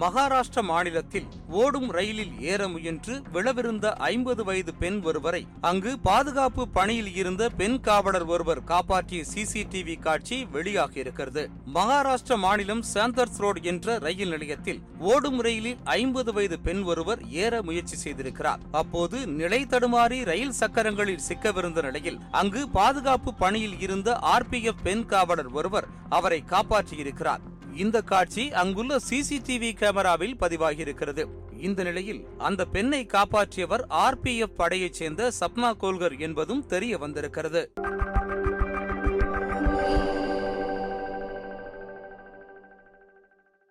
மகாராஷ்டிர மாநிலத்தில் ஓடும் ரயிலில் ஏற முயன்று விழவிருந்த ஐம்பது வயது பெண் ஒருவரை அங்கு பாதுகாப்பு பணியில் இருந்த பெண் காவலர் ஒருவர் காப்பாற்றிய சிசிடிவி காட்சி வெளியாகியிருக்கிறது மகாராஷ்டிர மாநிலம் சாந்தர்ஸ் ரோடு என்ற ரயில் நிலையத்தில் ஓடும் ரயிலில் ஐம்பது வயது பெண் ஒருவர் ஏற முயற்சி செய்திருக்கிறார். அப்போது நிலை தடுமாறி ரயில் சக்கரங்களில் சிக்கவிருந்த நிலையில் அங்கு பாதுகாப்பு பணியில் இருந்த ஆர்பிஎஃப் பெண் காவலர் ஒருவர் அவரை காப்பாற்றியிருக்கிறார். இந்த காட்சி அங்குள்ள சிசிடிவி கேமராவில் பதிவாகியிருக்கிறது. இந்த நிலையில் அந்த பெண்ணை காப்பாற்றியவர் ஆர்பிஎஃப் படையைச் சேர்ந்த சப்னா கோல்கர் என்பதும் தெரிய வந்திருக்கிறது.